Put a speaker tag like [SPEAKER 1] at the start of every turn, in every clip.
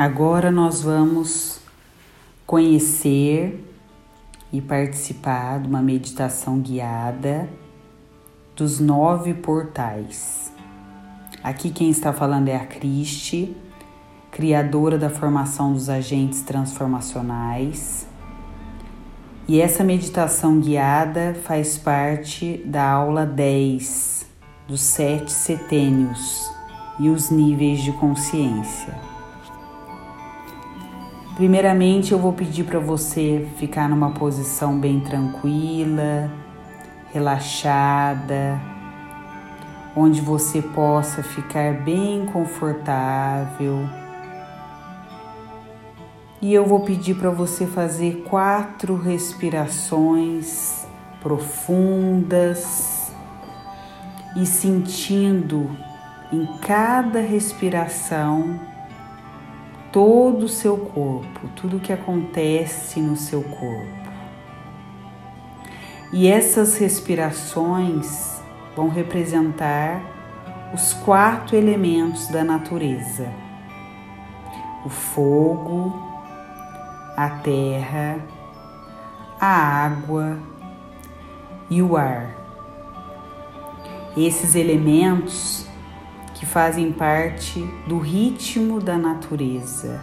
[SPEAKER 1] Agora nós vamos conhecer e participar de uma meditação guiada dos nove portais. Aqui quem está falando é a Cristi, criadora da formação dos agentes transformacionais. E essa meditação guiada faz parte da aula 10 dos sete setênios e os níveis de consciência. Primeiramente, eu vou pedir para você ficar numa posição bem tranquila, relaxada, onde você possa ficar bem confortável. E eu vou pedir para você fazer quatro respirações profundas e sentindo em cada respiração todo o seu corpo, tudo o que acontece no seu corpo. E essas respirações vão representar os quatro elementos da natureza: o fogo, a terra, a água e o ar. Esses elementos que fazem parte do ritmo da natureza.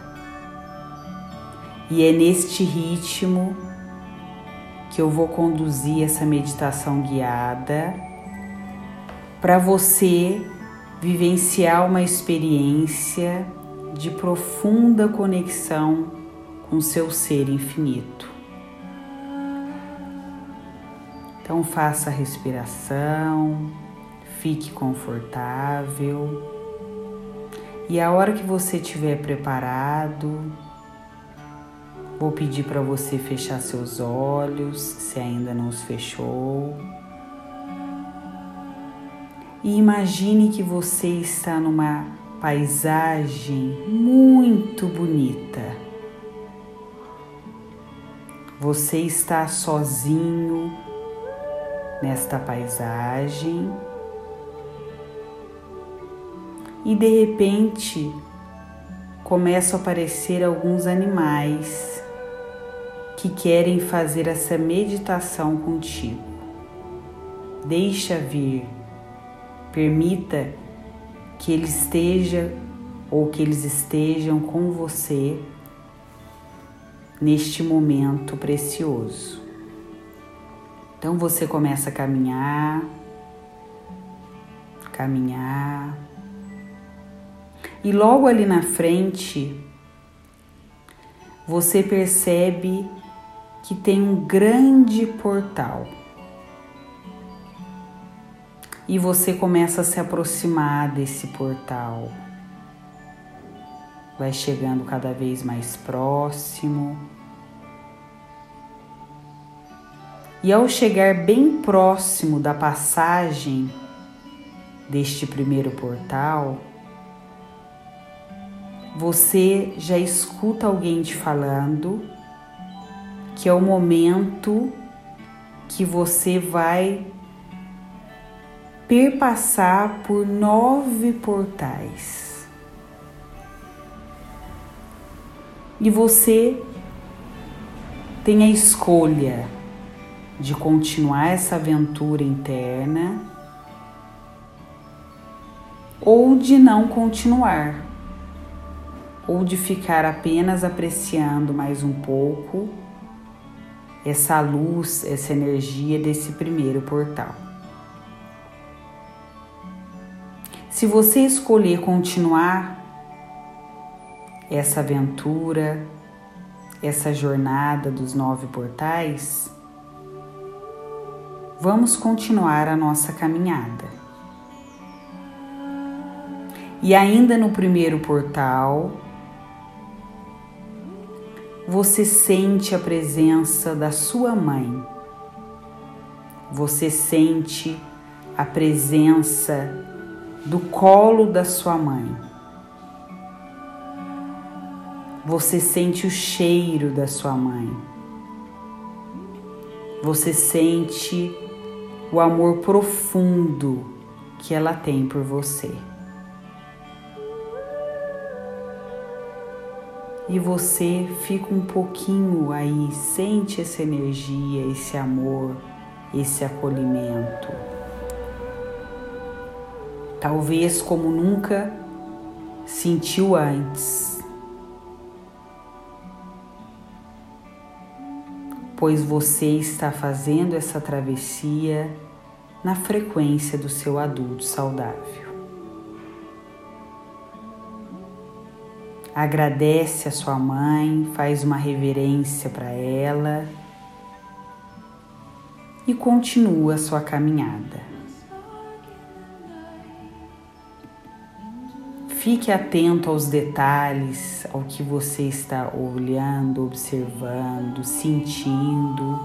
[SPEAKER 1] E é neste ritmo que eu vou conduzir essa meditação guiada para você vivenciar uma experiência de profunda conexão com seu ser infinito. Então faça a respiração fique confortável. E a hora que você estiver preparado, vou pedir para você fechar seus olhos, se ainda não os fechou. E imagine que você está numa paisagem muito bonita. Você está sozinho nesta paisagem e de repente começam a aparecer alguns animais que querem fazer essa meditação contigo. Deixa vir, permita que ele esteja ou que eles estejam com você neste momento precioso. Então você começa a caminhar, caminhar, e logo ali na frente, você percebe que tem um grande portal. E você começa a se aproximar desse portal. Vai chegando cada vez mais próximo. E ao chegar bem próximo da passagem deste primeiro portal, você já escuta alguém te falando que é o momento que você vai perpassar por nove portais. E você tem a escolha de continuar essa aventura interna ou de não continuar ou de ficar apenas apreciando mais um pouco essa luz, essa energia desse primeiro portal. Se você escolher continuar essa aventura, essa jornada dos nove portais, vamos continuar a nossa caminhada. E ainda no primeiro portal, você sente a presença da sua mãe. Você sente a presença do colo da sua mãe. Você sente o cheiro da sua mãe. Você sente o amor profundo que ela tem por você. E você fica um pouquinho aí, sente essa energia, esse amor, esse acolhimento. Talvez como nunca sentiu antes. Pois você está fazendo essa travessia na frequência do seu adulto saudável. Agradece a sua mãe, faz uma reverência para ela e continua a sua caminhada. Fique atento aos detalhes, ao que você está olhando, observando, sentindo.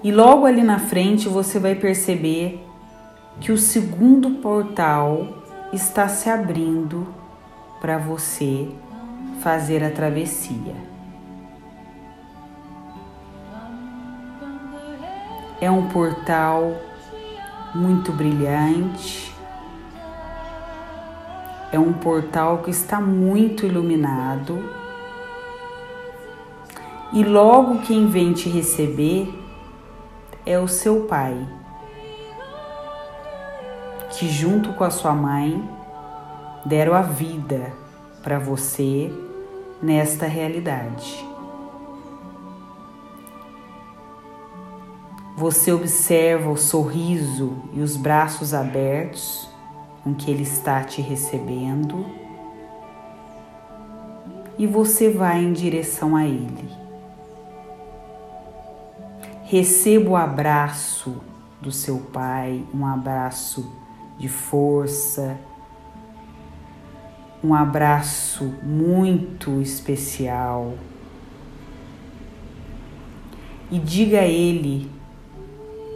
[SPEAKER 1] E logo ali na frente você vai perceber que o segundo portal está se abrindo para você fazer a travessia. É um portal muito brilhante, é um portal que está muito iluminado. E logo quem vem te receber é o seu pai que, junto com a sua mãe, deram a vida para você nesta realidade. Você observa o sorriso e os braços abertos com que ele está te recebendo e você vai em direção a ele. Receba o abraço do seu pai, um abraço de força, um abraço muito especial. E diga a ele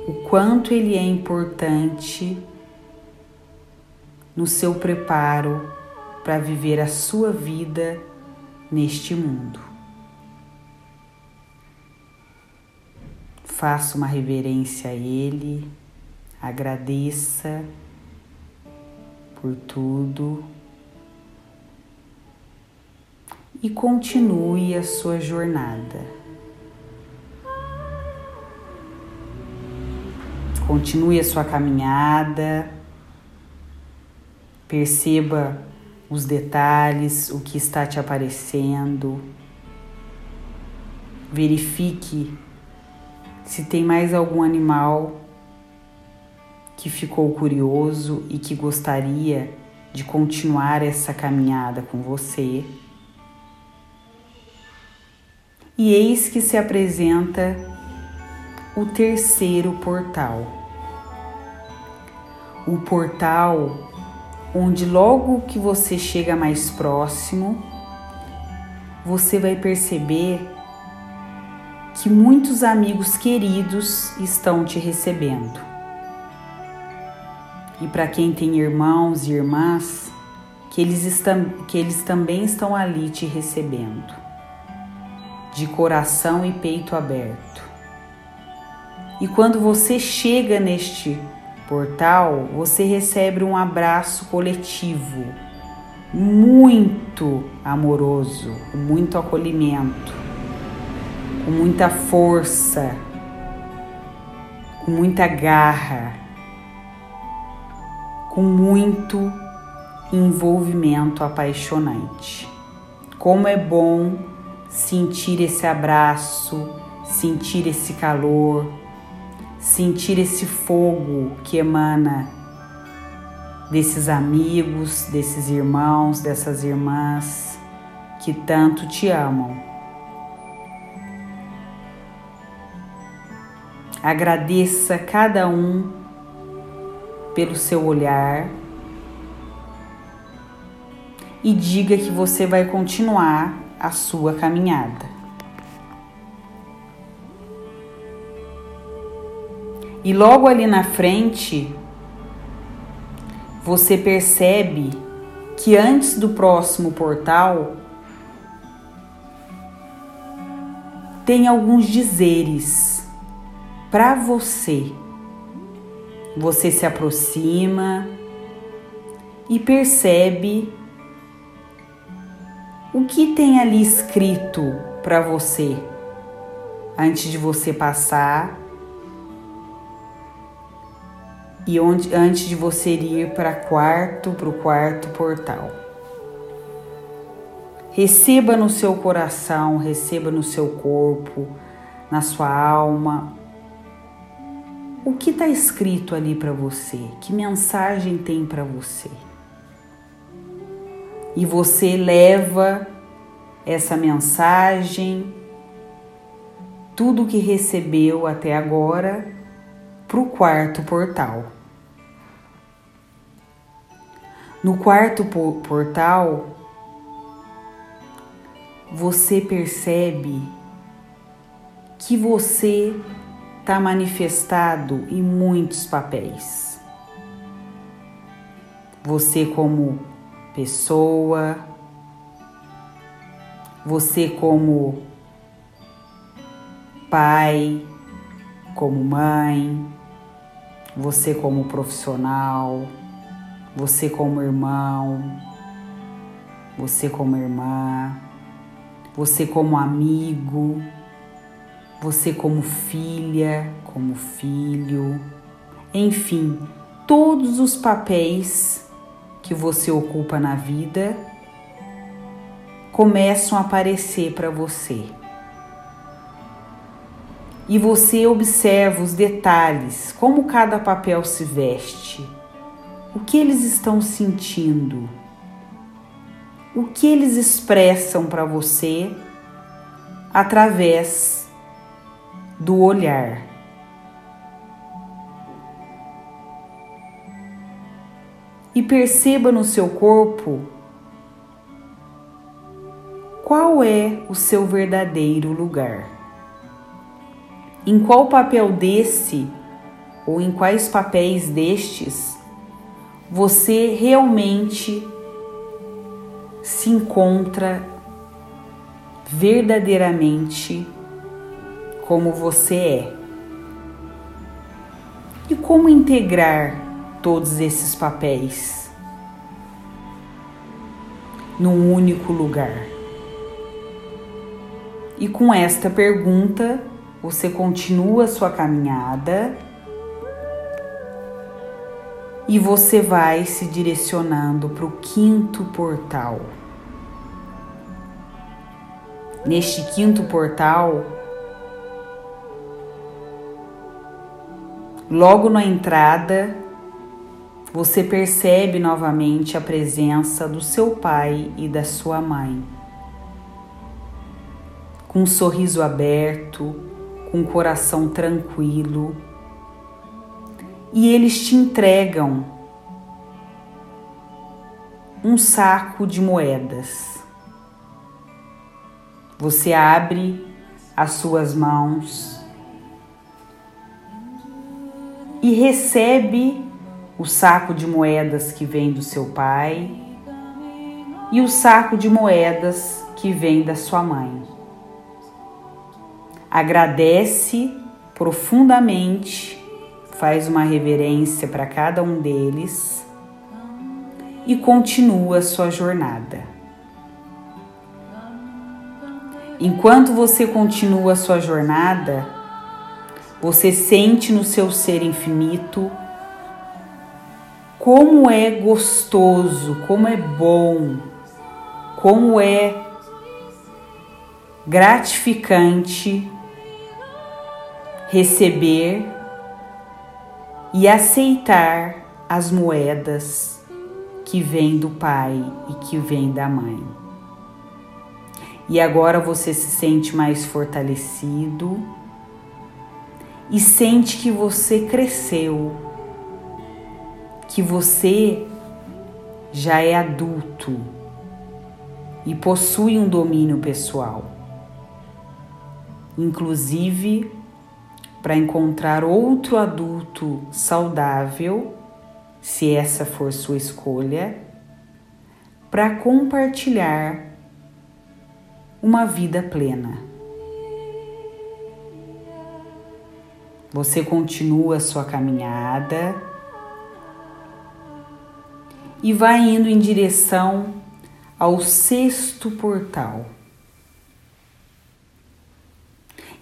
[SPEAKER 1] o quanto ele é importante no seu preparo para viver a sua vida neste mundo. Faça uma reverência a ele, agradeça por tudo e continue a sua jornada. Continue a sua caminhada, perceba os detalhes, o que está te aparecendo, verifique se tem mais algum animal que ficou curioso e que gostaria de continuar essa caminhada com você. E eis que se apresenta o terceiro portal. O portal onde logo que você chega mais próximo, você vai perceber que muitos amigos queridos estão te recebendo. E para quem tem irmãos e irmãs, que eles, estão, que eles também estão ali te recebendo, de coração e peito aberto. E quando você chega neste portal, você recebe um abraço coletivo, muito amoroso, com muito acolhimento, com muita força, com muita garra com muito envolvimento apaixonante. Como é bom sentir esse abraço, sentir esse calor, sentir esse fogo que emana desses amigos, desses irmãos, dessas irmãs que tanto te amam. Agradeça cada um pelo seu olhar e diga que você vai continuar a sua caminhada. E logo ali na frente, você percebe que antes do próximo portal tem alguns dizeres para você. Você se aproxima e percebe O que tem ali escrito para você antes de você passar e onde, antes de você ir para quarto, para o quarto portal? Receba no seu coração, receba no seu corpo, na sua alma. O que está escrito ali para você? Que mensagem tem para você? E você leva essa mensagem, tudo que recebeu até agora, para o quarto portal. No quarto portal, você percebe que você está manifestado em muitos papéis. Você, como pessoa, você, como pai, como mãe, você, como profissional, você, como irmão, você, como irmã você como amigo, você como filha, como filho, enfim, todos os papéis que você ocupa na vida começam a aparecer para você. E você observa os detalhes, como cada papel se veste, o que eles estão sentindo o que eles expressam para você através do olhar. E perceba no seu corpo qual é o seu verdadeiro lugar. Em qual papel desse ou em quais papéis destes você realmente se encontra verdadeiramente como você é. E como integrar todos esses papéis num único lugar? E com esta pergunta, você continua sua caminhada e você vai se direcionando para o quinto portal. Neste quinto portal, logo na entrada, você percebe novamente a presença do seu pai e da sua mãe. Com um sorriso aberto, com um coração tranquilo, e eles te entregam um saco de moedas. Você abre as suas mãos e recebe o saco de moedas que vem do seu pai e o saco de moedas que vem da sua mãe. Agradece profundamente faz uma reverência para cada um deles e continua sua jornada. Enquanto você continua sua jornada, você sente no seu ser infinito como é gostoso, como é bom, como é gratificante receber e aceitar as moedas que vêm do pai e que vêm da mãe. E agora você se sente mais fortalecido e sente que você cresceu, que você já é adulto e possui um domínio pessoal. Inclusive, para encontrar outro adulto saudável, se essa for sua escolha, para compartilhar uma vida plena. Você continua a sua caminhada e vai indo em direção ao sexto portal.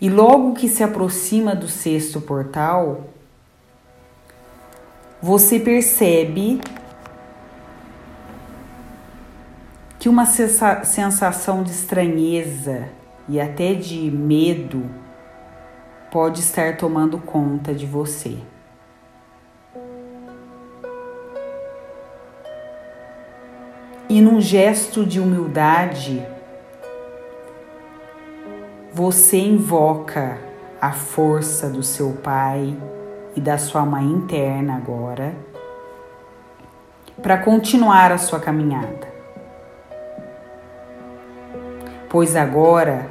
[SPEAKER 1] E logo que se aproxima do sexto portal, você percebe que uma sensação de estranheza e até de medo pode estar tomando conta de você. E num gesto de humildade, você invoca a força do seu pai e da sua mãe interna agora para continuar a sua caminhada. Pois agora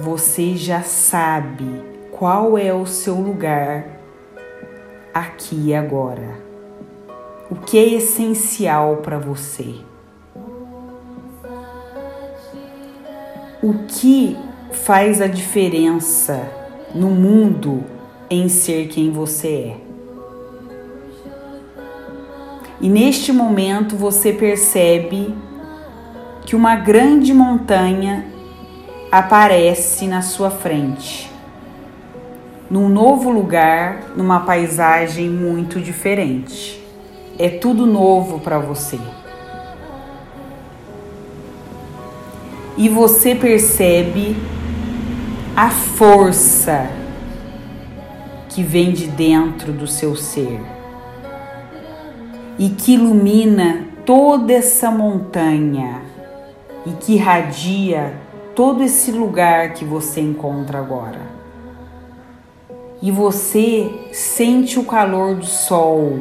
[SPEAKER 1] você já sabe qual é o seu lugar aqui e agora o que é essencial para você. O que faz a diferença no mundo em ser quem você é. E neste momento você percebe que uma grande montanha aparece na sua frente, num novo lugar, numa paisagem muito diferente. É tudo novo para você. E você percebe a força que vem de dentro do seu ser. E que ilumina toda essa montanha. E que irradia todo esse lugar que você encontra agora. E você sente o calor do sol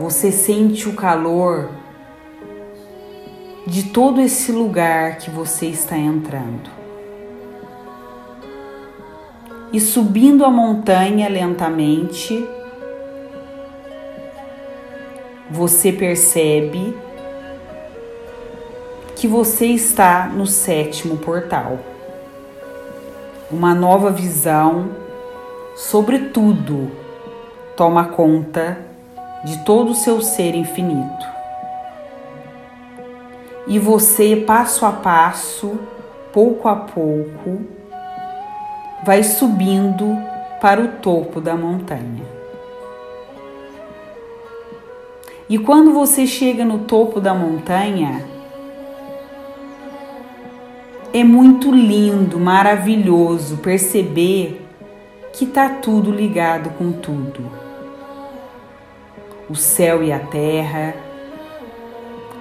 [SPEAKER 1] você sente o calor de todo esse lugar que você está entrando. E subindo a montanha lentamente, você percebe que você está no sétimo portal. Uma nova visão sobre tudo toma conta de todo o seu ser infinito. E você, passo a passo, pouco a pouco, vai subindo para o topo da montanha. E quando você chega no topo da montanha, é muito lindo, maravilhoso perceber que está tudo ligado com tudo o céu e a terra,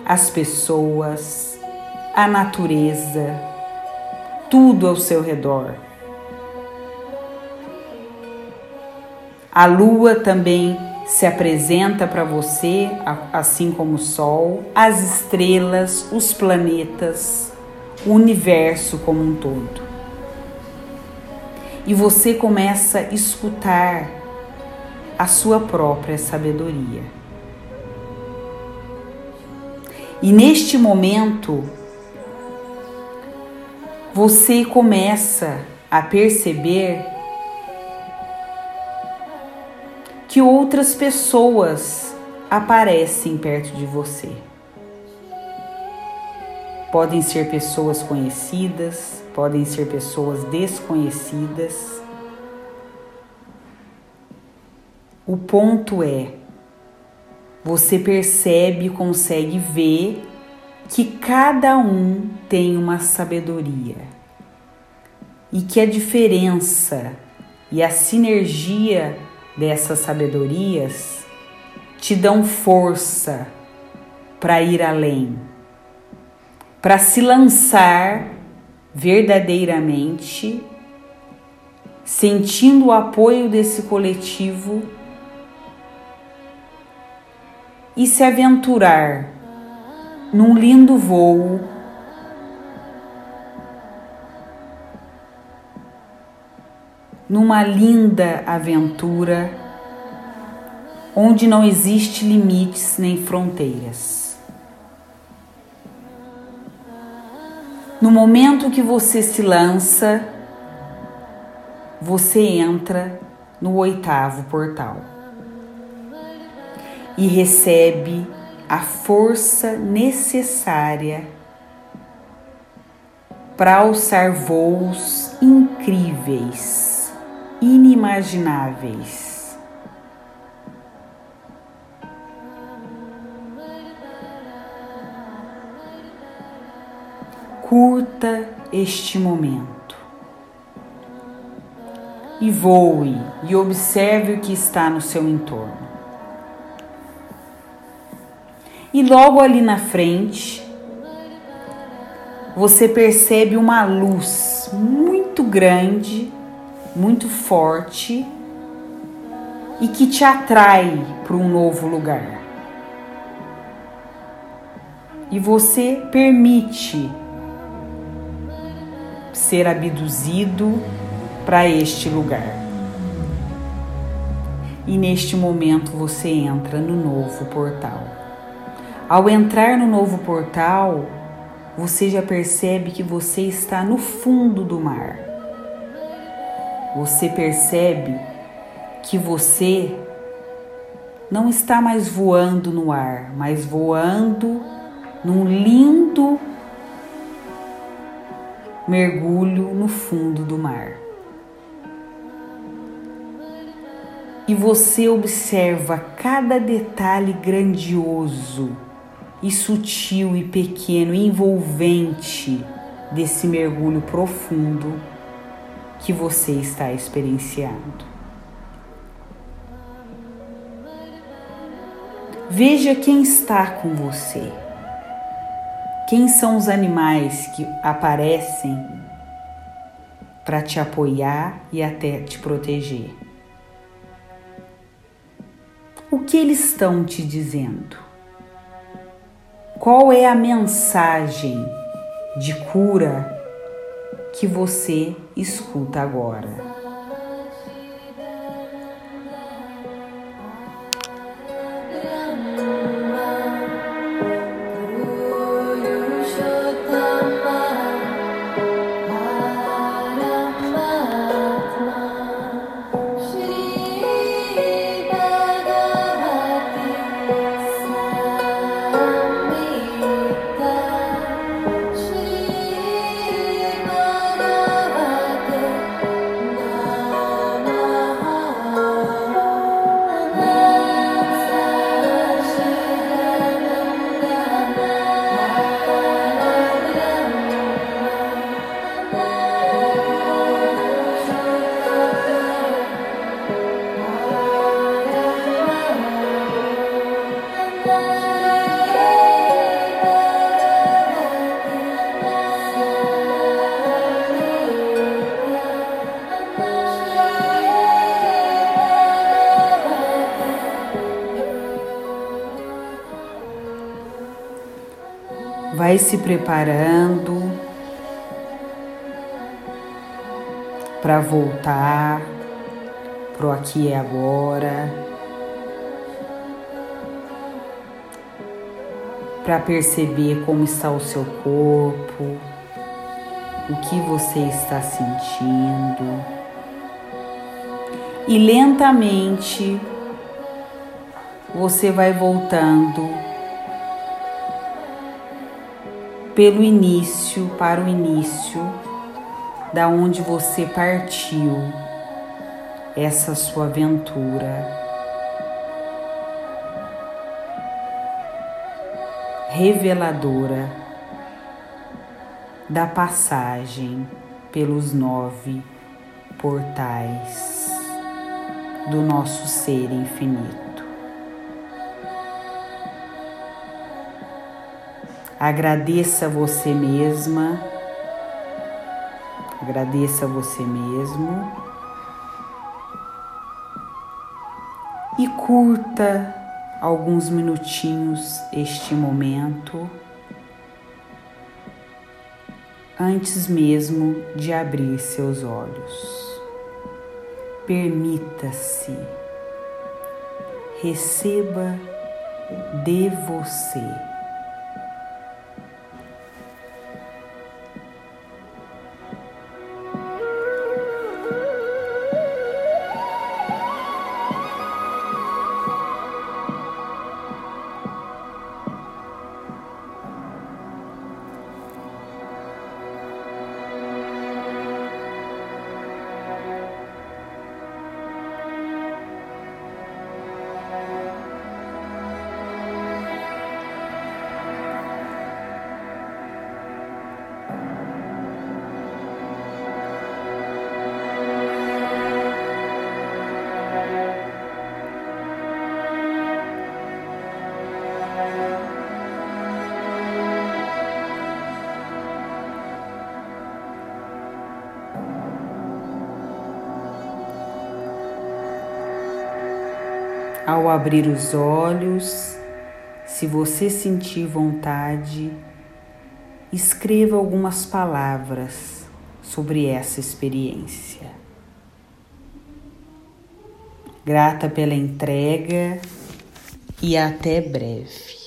[SPEAKER 1] as pessoas, a natureza, tudo ao seu redor. A lua também se apresenta para você, assim como o sol, as estrelas, os planetas, o universo como um todo. E você começa a escutar a sua própria sabedoria. E neste momento, você começa a perceber que outras pessoas aparecem perto de você. Podem ser pessoas conhecidas, podem ser pessoas desconhecidas. O ponto é, você percebe, consegue ver que cada um tem uma sabedoria e que a diferença e a sinergia dessas sabedorias te dão força para ir além, para se lançar verdadeiramente, sentindo o apoio desse coletivo e se aventurar num lindo voo numa linda aventura onde não existe limites nem fronteiras. No momento que você se lança, você entra no oitavo portal e recebe a força necessária para alçar voos incríveis, inimagináveis. Curta este momento e voe e observe o que está no seu entorno. E logo ali na frente, você percebe uma luz muito grande, muito forte e que te atrai para um novo lugar. E você permite ser abduzido para este lugar. E neste momento você entra no novo portal. Ao entrar no novo portal, você já percebe que você está no fundo do mar. Você percebe que você não está mais voando no ar, mas voando num lindo mergulho no fundo do mar. E você observa cada detalhe grandioso e sutil e pequeno, envolvente desse mergulho profundo que você está experienciando. Veja quem está com você. Quem são os animais que aparecem para te apoiar e até te proteger? O que eles estão te dizendo? Qual é a mensagem de cura que você escuta agora? Se preparando para voltar pro aqui e agora, para perceber como está o seu corpo, o que você está sentindo. E lentamente você vai voltando pelo início para o início da onde você partiu essa sua aventura. Reveladora da passagem pelos nove portais do nosso ser infinito. Agradeça você mesma, agradeça você mesmo. E curta alguns minutinhos este momento. Antes mesmo de abrir seus olhos. Permita-se, receba de você Ao abrir os olhos, se você sentir vontade, escreva algumas palavras sobre essa experiência. Grata pela entrega e até breve.